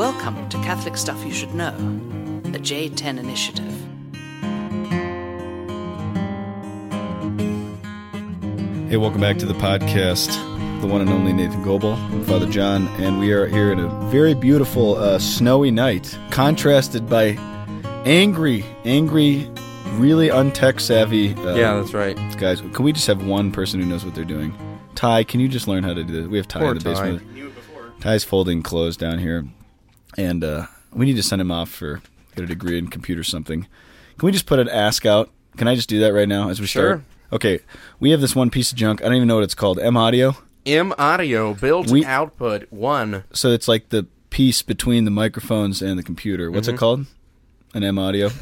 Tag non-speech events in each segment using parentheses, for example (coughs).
Welcome to Catholic Stuff You Should Know, the J10 Initiative. Hey, welcome back to the podcast. The one and only Nathan Goebel and Father John, and we are here in a very beautiful uh, snowy night, contrasted by angry, angry, really untech savvy uh, Yeah, that's right. guys. Can we just have one person who knows what they're doing? Ty, can you just learn how to do this? We have Ty Poor in the Ty. basement. Ty's folding clothes down here, and uh, we need to send him off for get a degree in computer something. Can we just put an ask out? Can I just do that right now as we start? Okay, we have this one piece of junk. I don't even know what it's called. M Audio. M Audio built We- output one. So it's like the piece between the microphones and the computer. What's Mm-hmm. it called? An M Audio. (laughs)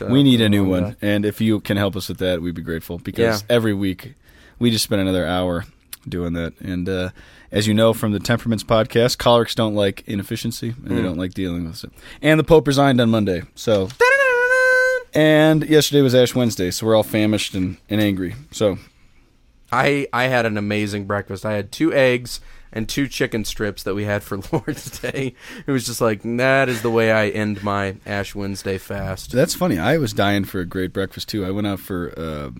We need a new one, guy. and if you can help us with that, we'd be grateful because Yeah. every week we just spend another hour doing that. And uh, as you know from the Temperaments podcast, cholerics don't like inefficiency and Mm. they don't like dealing with it. And the Pope resigned on Monday, so and yesterday was Ash Wednesday, so we're all famished and, and angry. So I I had an amazing breakfast. I had two eggs and two chicken strips that we had for Lord's Day. It was just like that is the way I end my Ash Wednesday fast. that's funny. I was dying for a great breakfast too. I went out for uh,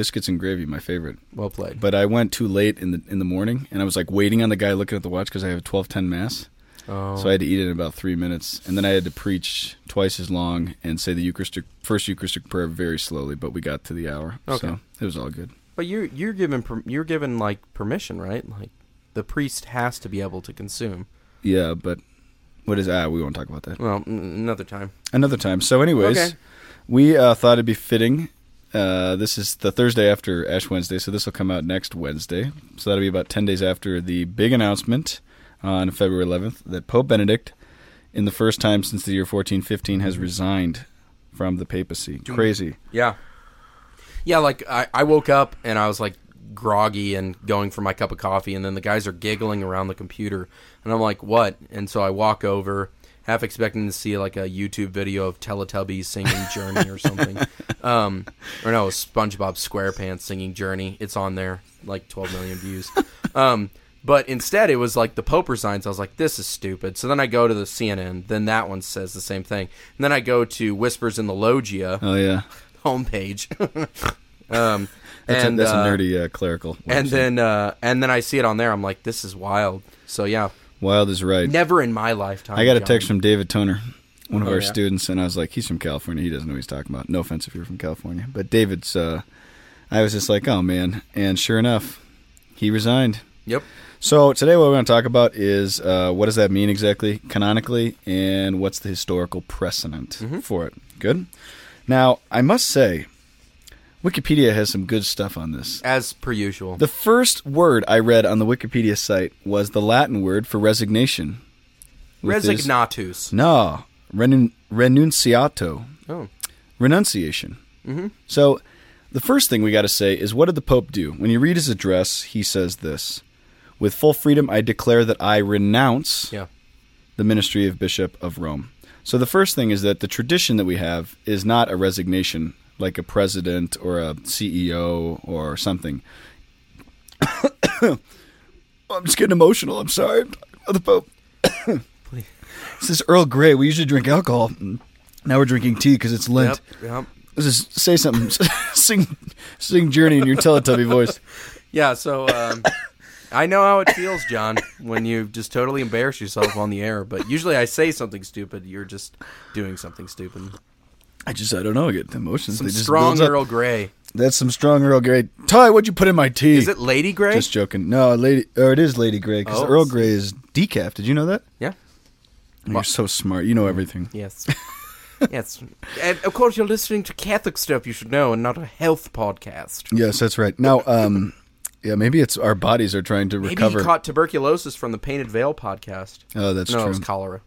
biscuits and gravy, my favorite. Well played. But I went too late in the in the morning, and I was like waiting on the guy looking at the watch because I have a twelve ten mass. Oh. So I had to eat it in about three minutes, and then I had to preach twice as long and say the Eucharistic first Eucharistic prayer very slowly. But we got to the hour, Okay. so it was all good. but you're you're given you're given like permission, right? Like the priest has to be able to consume. Yeah, but what is ah? We won't talk about that Well, n- another time. another time. So, anyways, Okay. we uh, thought it'd be fitting. Uh, this is the Thursday after Ash Wednesday, so this will come out next Wednesday. So that'll be about ten days after the big announcement on February 11th that Pope Benedict, in the first time since the year 1415, has resigned from the papacy. Crazy. Yeah. Yeah, like I, I woke up and I was like groggy and going for my cup of coffee and then the guys are giggling around the computer and I'm like, What? And so I walk over, half expecting to see like a YouTube video of Teletubbies singing Journey or something. (laughs) Um or no, SpongeBob SquarePants singing Journey. It's on there, like twelve million views. Um but instead, it was like the Pope resigns. I was like, "This is stupid." So then I go to the CNN. Then that one says the same thing. And then I go to Whispers in the Loggia. Oh yeah, homepage. (laughs) um, that's, and a, that's uh, a nerdy uh, clerical. And then uh, and then I see it on there. I'm like, this is wild. So yeah, Wild is right. never in my lifetime. I got a John. text from David Toner, one of Oh, our yeah? students, and I was like, he's from California. He doesn't know what he's talking about. No offense if you're from California, but David's. Uh, I was just like, oh man, and sure enough, he resigned. Yep. So today, what we're going to talk about is uh, what does that mean exactly canonically, and what's the historical precedent Mm-hmm. for it. Good. Now, I must say, Wikipedia has some good stuff on this. As per usual. The first word I read on the Wikipedia site was the Latin word for resignation. this- Resignatus. no, renun- renunciato, Oh. renunciation. Mm-hmm. So, the first thing we got to say is what did the Pope do? When you read his address, he says this With full freedom, I declare that I renounce Yeah. the ministry of Bishop of Rome. So, the first thing is that the tradition that we have is not a resignation like a president or a CEO or something. (coughs) I'm just getting emotional. I'm sorry. I'm the Pope. (coughs) This is Earl Grey. We usually drink alcohol. Now we're drinking tea because it's Lent. Yep. Yep. Just say something. (coughs) sing, sing Journey in your Teletubby voice. Yeah. So um, I know how it feels, John, when you just totally embarrass yourself on the air. But usually I say something stupid. You're just doing something stupid. I just, I don't know. I get the emotions. Some They just strong builds up. Earl Grey. That's some strong Earl Grey. Ty, what'd you put in my tea? Is it Lady Grey? Just joking. No, lady, or it is Lady Grey because Oh. Earl Grey is decaf. Did you know that? yeah. You're so smart. You know everything. Yes. (laughs) yes. And of course, you're listening to Catholic stuff you should know and not a health podcast. Yes, that's right. Now, um, yeah, maybe it's our bodies are trying to recover. Maybe recover. he caught tuberculosis from the Painted Veil podcast. oh, that's no, it true. was cholera.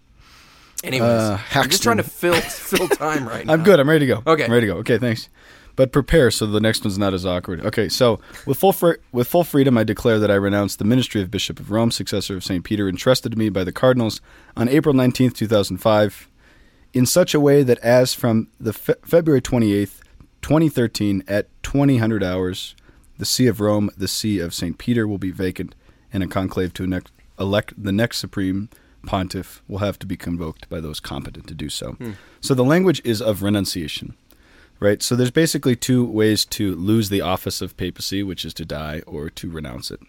Anyways, Uh, I'm just trying to fill (laughs) fill (laughs) time right now. I'm good. I'm ready to go. Okay. I'm ready to go. Okay, thanks. But prepare so the next one's not as awkward. Okay, so with full fr- with full freedom, I declare that I renounce the ministry of Bishop of Rome, successor of Saint Peter, entrusted to me by the cardinals on April nineteenth, two thousand five, in such a way that as from the fe- February twenty eighth, twenty thirteen, at twenty hundred hours, the see of Rome, the see of Saint Peter, will be vacant, and a conclave to elect the next supreme pontiff will have to be convoked by those competent to do so. Hmm. So the language is of renunciation, right? So there's basically two ways to lose the office of papacy, which is to die or to renounce it.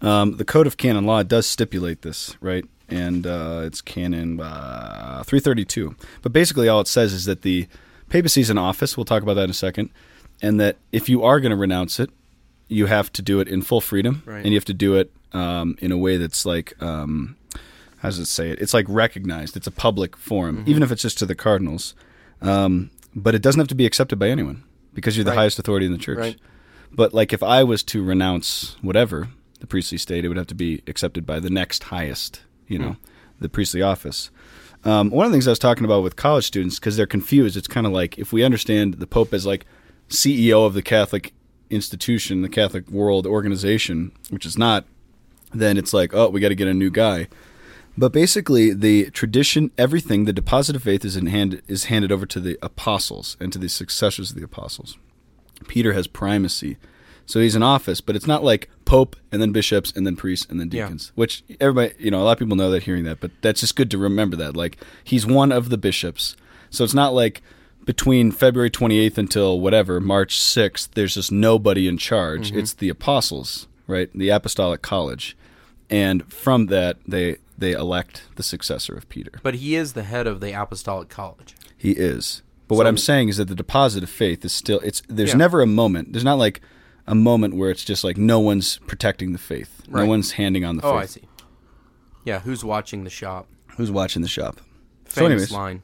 Um, the Code of Canon Law does stipulate this, right? And uh, it's Canon uh, 332. But basically, all it says is that the papacy is an office. We'll talk about that in a second. And that if you are going to renounce it, you have to do it in full freedom, Right. and you have to do it um, in a way that's like, um, how does it say it? It's like recognized. It's a public forum, Mm-hmm. even if it's just to the cardinals. Um, but it doesn't have to be accepted by anyone because you're the Right. highest authority in the church. Right. But like if I was to renounce whatever the priestly state, it would have to be accepted by the next highest, you know, the priestly office. Um, one of the things I was talking about with college students because they're confused. It's kind of like if we understand the Pope as like CEO of the Catholic institution, the Catholic world organization, which is not, then it's like oh we got to get a new guy. But basically, the tradition, everything, the deposit of faith is in hand is handed over to the apostles and to the successors of the apostles. Peter has primacy. So he's in office, but it's not like pope and then bishops and then priests and then Yeah. deacons, which everybody, you know, a lot of people know that hearing that, but that's just good to remember that. Like he's one of the bishops. So it's not like between February 28th until whatever, March 6th, there's just nobody in charge. Mm-hmm. It's the apostles, right? The apostolic college. And from that they they elect the successor of Peter. But he is the head of the Apostolic College. He is. But what I'm saying is that the deposit of faith is still it's there's Yeah. never a moment. There's not like a moment where it's just like no one's protecting the faith. No one's handing on the Oh, faith. I see. Yeah, who's watching the shop? Who's watching the shop? So anyways, line.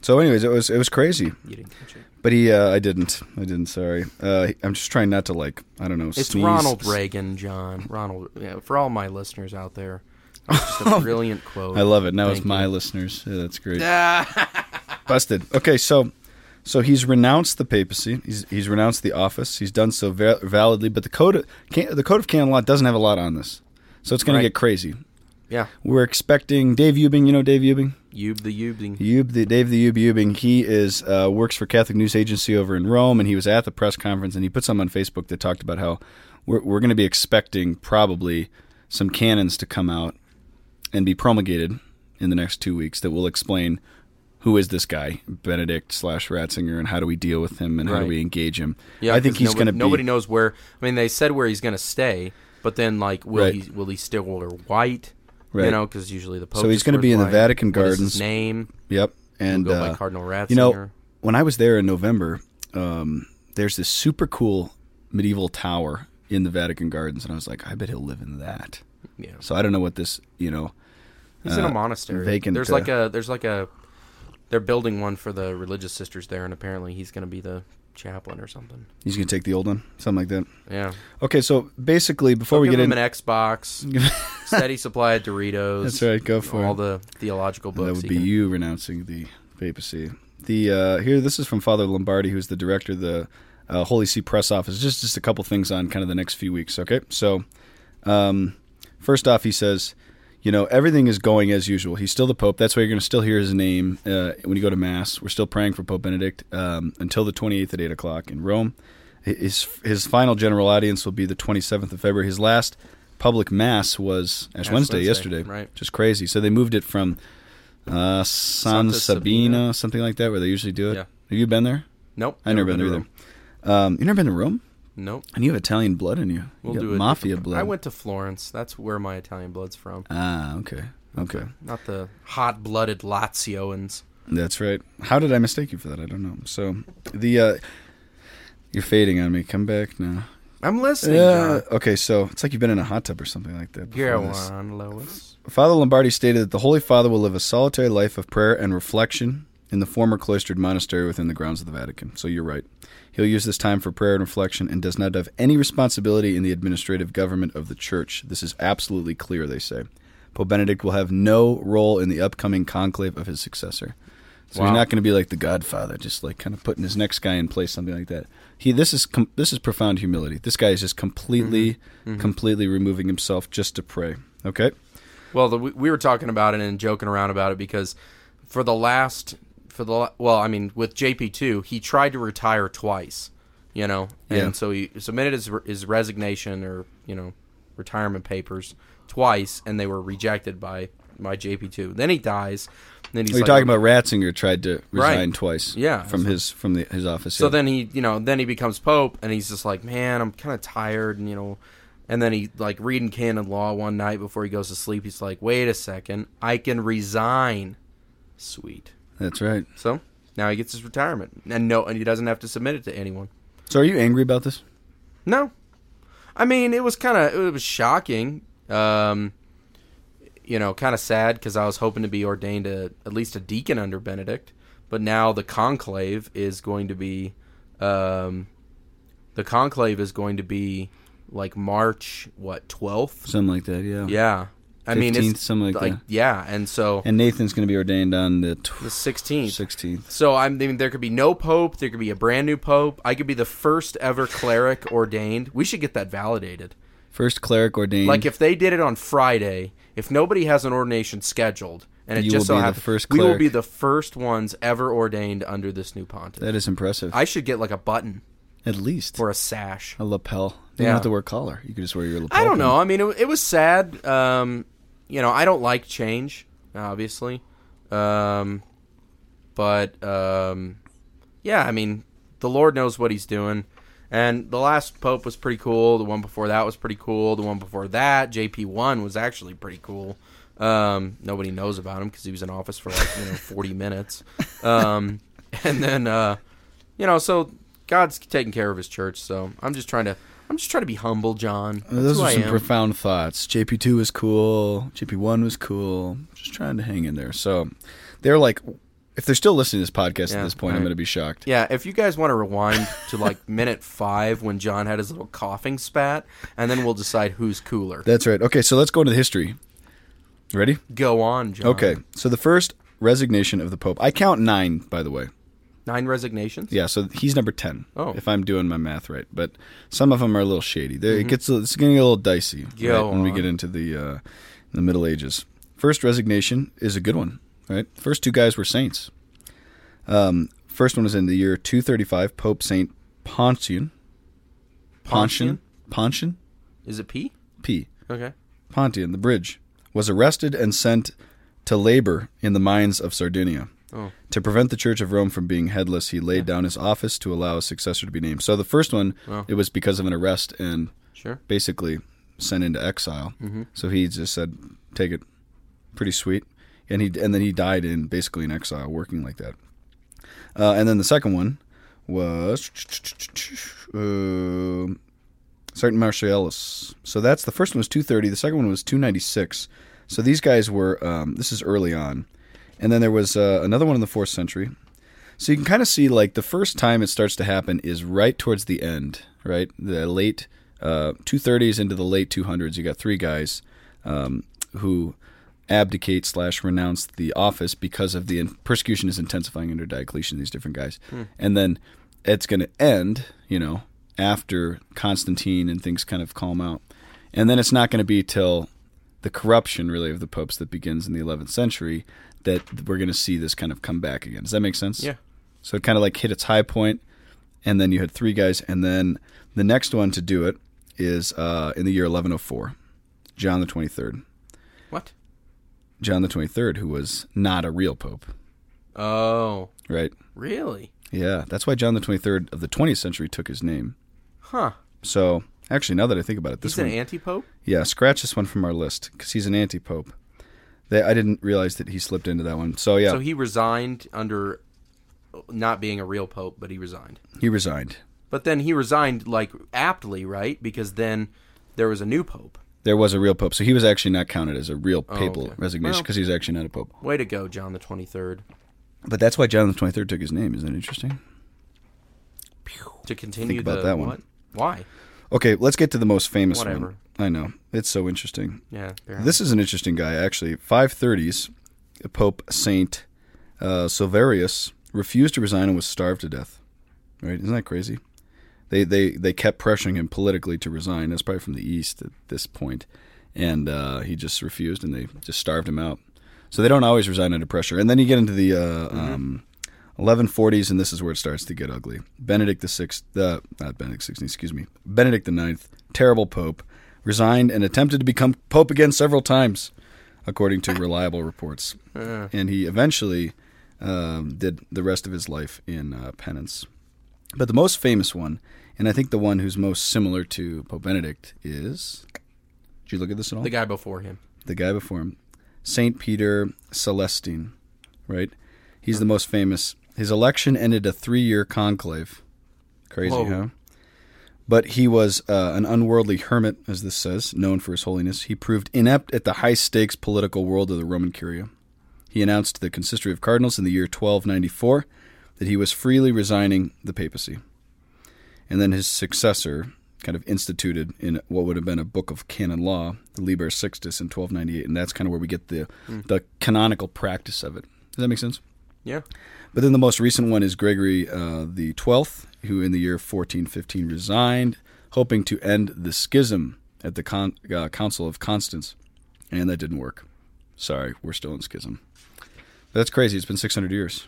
so anyways, it was it was crazy. You didn't catch it. But he uh, I didn't. I didn't, sorry. Uh, I'm just trying not to like I don't know, It's sneeze. Ronald Reagan, John. Ronald. Yeah, for all my listeners out there, just a (laughs) brilliant quote. I love it. Now it's my you. listeners. Yeah, that's great. (laughs) Busted. Okay, so so he's renounced the papacy. He's he's renounced the office. He's done so va- validly. But the code of, can, the code of canon law doesn't have a lot on this, so it's going Right. to get crazy. yeah, We're expecting Dave Uebbing. You know Dave Uebbing. Yub the Yubing. Ub, the Dave the Ub Uebbing. He is uh, works for Catholic News Agency over in Rome, and he was at the press conference, and he put something on Facebook that talked about how we're we're going to be expecting probably some canons to come out and be promulgated in the next two weeks that will explain who is this guy Benedict slash Ratzinger and how do we deal with him and how do we engage him. Yeah, I think he's going to be. Nobody knows where. I mean, they said where he's going to stay, but then like, will Right. he will he still wear white? Right. You know, because usually the Pope. So he's gonna be in the white. Vatican What is Gardens. His name. Yep, and go uh, by Cardinal Ratzinger. You know, when I was there in November, um, there's this super cool medieval tower in the Vatican Gardens, and I was like, I bet he'll live in that. Yeah. So I don't know what this, you know, He's in uh, a monastery. vacant, there's uh, like a there's like a they're building one for the religious sisters there, and apparently he's going to be the chaplain or something. he's gonna take the old one, something like that. Yeah. Okay, so basically, before we Give get him in, an Xbox, (laughs) steady supply of Doritos. That's right, go for all it. the theological books. that would be can- you renouncing the papacy. The uh, here, this is from Father Lombardi, who's the director of the uh, Holy See press office. Just just a couple things on kind of the next few weeks. Okay, so um, first off, he says, you know, everything is going as usual. He's still the Pope. That's why you're going to still hear his name uh, when you go to Mass. We're still praying for Pope Benedict um, until the 28th at 8 o'clock in Rome. His, his final general audience will be the 27th of February. His last public Mass was Ash, Ash Wednesday, Wednesday, yesterday. right. Just crazy. So they moved it from uh, San Santa Sabina, Sabina. something like that, where they usually do it. Yeah. Have you been there? Nope. I've never been there either. Um, you never been to Rome? Nope. And you have Italian blood in you. We'll you do it. mafia blood. I went to Florence. That's where my Italian blood's from. Ah, okay, okay. Not the hot-blooded Lazioans. That's right. How did I mistake you for that? I don't know. So the uh, you're fading on me. Come back now. I'm listening, Yeah. John. Okay, so it's like you've been in a hot tub or something like that. Go on, Lois. Father Lombardi stated that the Holy Father will live a solitary life of prayer and reflection in the former cloistered monastery within the grounds of the Vatican. So you're right. He'll use this time for prayer and reflection and does not have any responsibility in the administrative government of the Church. This is absolutely clear, they say. Pope Benedict will have no role in the upcoming conclave of his successor. So Wow. he's not going to be like the Godfather, just like kind of putting his next guy in place, something like that. He this is com- this is profound humility. This guy is just completely, mm-hmm. Mm-hmm. completely removing himself just to pray. Okay. Well, the, we were talking about it and joking around about it because for the last, for the well, I mean, with JP two, he tried to retire twice, you know, and Yeah. so he submitted his his resignation or you know retirement papers twice, and they were rejected by my JP two. Then he dies. Then he's Are you like, talking about Ratzinger tried to resign Right. twice? Yeah. from his from the, his office. So yeah. then he, you know, then he becomes pope, and he's just like, man, I'm kind of tired, and you know, and then he like reading canon law one night before he goes to sleep. He's like, wait a second, I can resign. Sweet. That's right. So now he gets his retirement, and no, and he doesn't have to submit it to anyone. So are you angry about this? No, I mean it was kind of it was shocking. Um, you know, kind of sad because I was hoping to be ordained a, at least a deacon under Benedict, but now the conclave is going to be, um, the conclave is going to be like March what twelfth? Something like that. Yeah. Yeah, I mean 15th, it's something like that. yeah, and so And Nathan's going to be ordained on the sixteenth. sixteenth. So I mean, there could be no pope. There could be a brand new pope. I could be the first ever cleric (laughs) ordained. We should get that validated. First cleric ordained. Like if they did it on Friday, if nobody has an ordination scheduled, and it You just so happens, first we will be the first ones ever ordained under this new pontiff. that is impressive. I should get like a button At least or a sash. a lapel. You Yeah. don't have to wear collar. You could just wear your lapel. I don't pin. know. I mean, it, it was sad. Um, you know, I don't like change, obviously. Um, but um, yeah, I mean, the Lord knows what He's doing. And the last pope was pretty cool. The one before that was pretty cool. The one before that, JP one, was actually pretty cool. Um, nobody knows about him because he was in office for like you know (laughs) forty minutes. Um, and then uh, you know, so God's taking care of His church. So I'm just trying to, I'm just trying to be humble, John. Uh, That's Those are some profound thoughts. JP two was cool. JP one was cool. Just trying to hang in there. So they're like, if they're still listening to this podcast Yeah, at this point, I'm going to be shocked. Yeah, if you guys want to rewind to like (laughs) minute five when John had his little coughing spat, and then we'll decide who's cooler. That's right. Okay, so let's go into the history. Ready? Go on, John. Okay. So the first resignation of the Pope. I count nine, by the way. Nine resignations. Yeah, so he's number ten. Oh. if I'm doing my math right, but some of them are a little shady. They, It gets it's getting a little dicey Mm-hmm. Right, when we get into the uh, the Middle Ages. First resignation is a good one, right? First two guys were saints. Um, first one was in the year 235. Pope Saint Pontian. Pontian. Pontian. Is it P? P. Okay. Pontian, the bridge, was arrested and sent to labor in the mines of Sardinia. Oh. To prevent the Church of Rome from being headless, he laid down his office to allow a successor to be named. So the first one, Oh. it was because of an arrest and Sure. basically sent into exile. Mm-hmm. So he just said, "Take it, pretty sweet," and he and then he died in basically in exile, working like that. Uh, and then the second one was uh, Sergeant Martialis. So that's the first one was 230. The second one was 296. So these guys were. Um, this is early on, and then there was uh, another one in the fourth century. So you can kind of see like the first time it starts to happen is right towards the end, right? The late uh, 230s into the late 200s. You got three guys um, who abdicate slash renounce the office because of the in- persecution is intensifying under Diocletian. These different guys, and then it's going to end, you know, after Constantine and things kind of calm out, and then it's not going to be till the corruption really of the popes that begins in the 11th century that we're going to see this kind of come back again. Does that make sense? Yeah. So it kind of like hit its high point, and then you had three guys, and then the next one to do it is uh, in the year 1104, John the 23rd. What? John the 23rd, who was not a real pope, Oh, right? really? Yeah, that's why John the 23rd of the 20th century took his name. Huh? So actually, now that I think about it, this He's an anti-pope. yeah, scratch this one from our list because he's an anti-pope. They, I didn't realize that he slipped into that one. So yeah, So he resigned under not being a real pope, but he resigned. he resigned. But then he resigned like aptly, right? Because then there was a new pope. There was a real pope, so he was actually not counted as a real oh, papal Oh, okay. resignation Well- because he's actually not a pope. Way to go, John the Twenty Third. But that's why John the 23rd took his name. Isn't that interesting? To continue Think about the that one. what? Why? Okay, let's get to the most famous Whatever. one. I know it's so interesting. Yeah. This is an interesting guy, actually. 530s, Pope Saint uh, Silverius refused to resign and was starved to death. Right? Isn't that crazy? They they they kept pressuring him politically to resign. That's probably from the east at this point, and uh, he just refused, and they just starved him out. So they don't always resign under pressure. And then you get into the uh, um, 1140s, and this is where it starts to get ugly. Benedict the Sixth, uh, not Benedict XVI, excuse me, Benedict the Ninth, terrible pope, resigned and attempted to become pope again several times. according to reliable reports. Uh, And he eventually um, did the rest of his life in uh, penance. But the most famous one, and I think the one who's most similar to Pope Benedict, is. Did you look at this at all? the guy before him. the guy before him, Saint Peter Celestine, right? He's the most famous. His election ended a three-year conclave. Crazy, Whoa. huh? But he was uh, an unworldly hermit, as this says, known for his holiness. He proved inept at the high-stakes political world of the Roman Curia. He announced to the consistory of cardinals in the year 1294 that he was freely resigning the papacy. And then his successor kind of instituted in what would have been a book of canon law, the Liber Sixtus in 1298, and that's kind of where we get the the canonical practice of it. Does that make sense? Yeah. But then the most recent one is Gregory uh, the Twelfth, who in the year 1415 resigned, hoping to end the schism at the con- uh, Council of Constance, and that didn't work. Sorry, we're still in schism. That's crazy. It's been 600 years.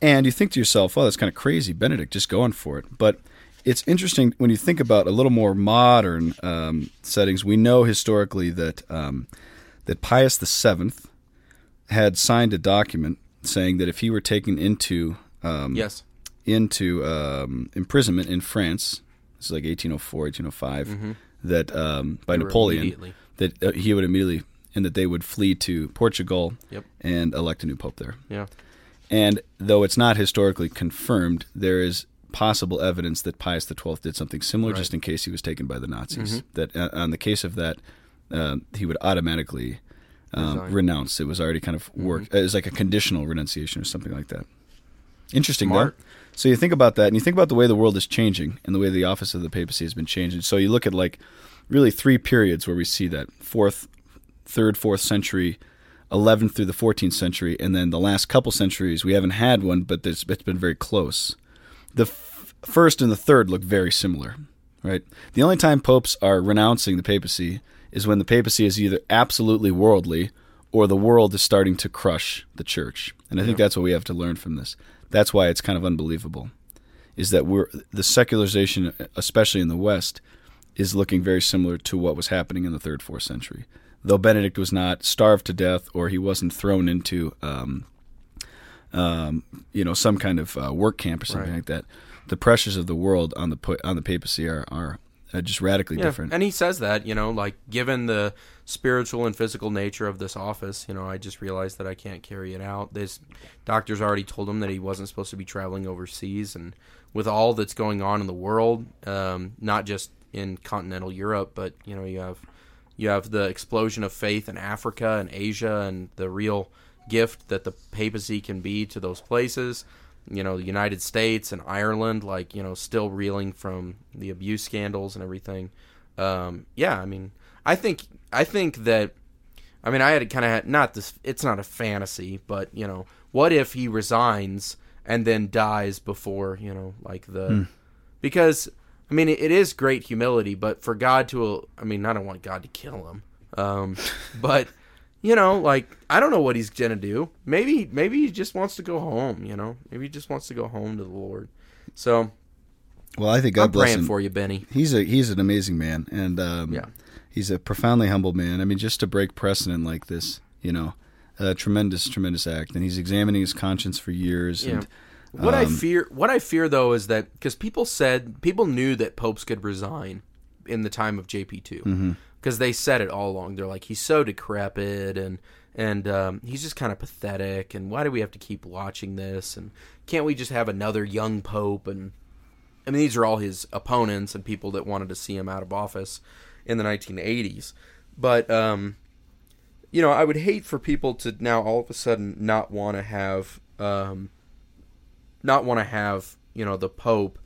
And you think to yourself, "Oh, that's kind of crazy, Benedict, just going for it." But it's interesting when you think about a little more modern um, settings. We know historically that um, that Pius VII had signed a document saying that if he were taken into um, Yes. into um, imprisonment in France, this is like 1804, 1805, that um, by They Napoleon, that uh, he would immediately, and that they would flee to Portugal Yep. and elect a new pope there. Yeah. And though it's not historically confirmed, there is possible evidence that Pius XII did something similar, just in case he was taken by the Nazis. That uh, on the case of that, uh, he would automatically um, Resign. renounce. It was already kind of work. It was like a conditional renunciation or something like that. Interesting, Smart. though. So you think about that, and you think about the way the world is changing, and the way the office of the papacy has been changing. So you look at like really three periods where we see that fourth, third, fourth century, 11th through the 14th century, and then the last couple centuries we haven't had one, but it's been very close. The f- first and the third look very similar, right? The only time popes are renouncing the papacy is when the papacy is either absolutely worldly or the world is starting to crush the church. And I think that's what we have to learn from this. That's why it's kind of unbelievable. Is that we're the secularization, especially in the West, is looking very similar to what was happening in the third, fourth century. Though Benedict was not starved to death or he wasn't thrown into, um, um, you know, some kind of uh, work camp or something Right. like that, the pressures of the world on the on the papacy are are uh, just radically Yeah. different. And he says that, you know, like given the spiritual and physical nature of this office, you know, I just realized that I can't carry it out. This doctors already told him that he wasn't supposed to be traveling overseas, and with all that's going on in the world, um, not just in continental Europe, but you know, you have you have the explosion of faith in Africa and Asia, and the real gift that the papacy can be to those places. You know, the United States and Ireland, like you know, still reeling from the abuse scandals and everything. Um, yeah, I mean, I think I think that I mean, I had to kind of had not this. It's not a fantasy, but you know, what if he resigns and then dies before you know, like the because I mean, it, it is great humility, but for God to, I mean, I don't want God to kill him, um, (laughs) but you know, like I don't know what he's gonna do. Maybe maybe he just wants to go home. You know, maybe he just wants to go home to the Lord. So well, I think God I'm bless praying him. for you, Benny. He's a he's an amazing man, and um, Yeah. he's a profoundly humble man. I mean, just to break precedent like this, you know, a tremendous, tremendous act. And he's examining his conscience for years. Yeah. And What I Um, fear, what I fear though, is that because people said people knew that popes could resign in the time of JP 2 Mm-hmm. Because they said it all along. They're like, he's so decrepit and and um, he's just kind of pathetic. And why do we have to keep watching this? And can't we just have another young pope? And I mean, these are all his opponents and people that wanted to see him out of office in the 1980s. But um, you know, I would hate for people to now all of a sudden not want to have um, not want to have you know the Pope,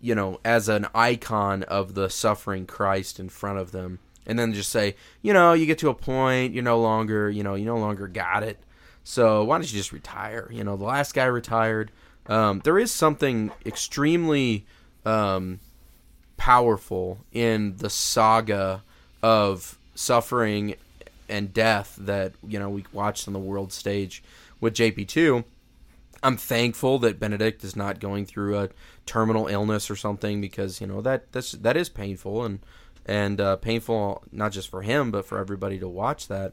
you know, as an icon of the suffering Christ in front of them, and then just say, you know, you get to a point, you're no longer, you know, you no longer got it. So why don't you just retire? You know, the last guy retired. Um, there is something extremely um, powerful in the saga of suffering and death that you know we watched on the world stage with JP2. I'm thankful that Benedict is not going through a terminal illness or something because you know that that's that is painful and and uh, painful not just for him but for everybody to watch that.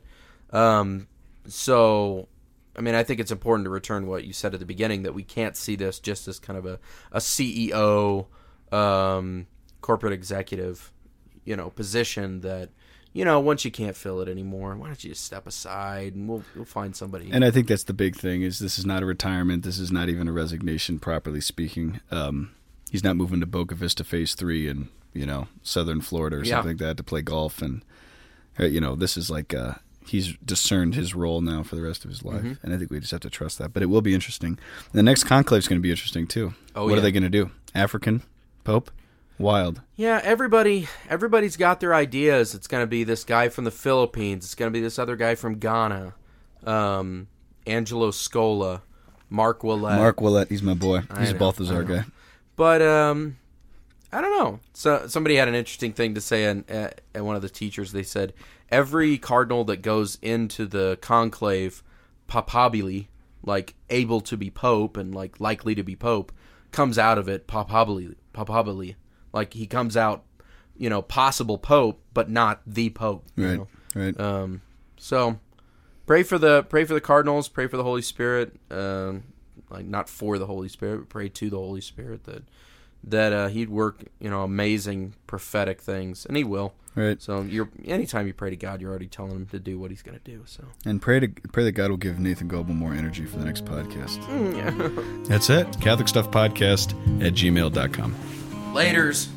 Um, so, I mean, I think it's important to return what you said at the beginning that we can't see this just as kind of a a CEO, um, corporate executive, you know, position that. You know, once you can't fill it anymore, why don't you just step aside and we'll we'll find somebody. And I think that's the big thing is this is not a retirement. This is not even a resignation, properly speaking. Um, he's not moving to Boca Vista Phase Three in you know Southern Florida or Yeah. something like that to play golf. And uh, you know, this is like uh, he's discerned his role now for the rest of his life, Mm-hmm. and I think we just have to trust that. But it will be interesting. The next conclave is going to be interesting too. Oh, what yeah. are they going to do? African Pope, wild. Yeah, everybody everybody's got their ideas. It's going to be this guy from the Philippines. It's going to be this other guy from Ghana. Um, Angelo Scola, Marc Ouellet. Marc Ouellet, he's my boy. He's a Balthasar guy. But um, I don't know. So somebody had an interesting thing to say, and at, at one of the teachers they said every cardinal that goes into the conclave, papabili, like able to be pope and like likely to be pope, comes out of it papabili, papabili, like he comes out, you know, possible pope, but not the pope. you Right, know? right. Um, so pray for the pray for the Cardinals. Pray for the Holy Spirit. Um, like not for the Holy Spirit, but pray to the Holy Spirit that that uh, he'd work you know amazing prophetic things, and he will. right. So you're anytime you pray to God, you're already telling him to do what he's going to do. So And pray to pray that God will give Nathan Goebel more energy for the next podcast. Mm, (laughs) That's it. Catholic Stuff Podcast at gmail.com. Laters.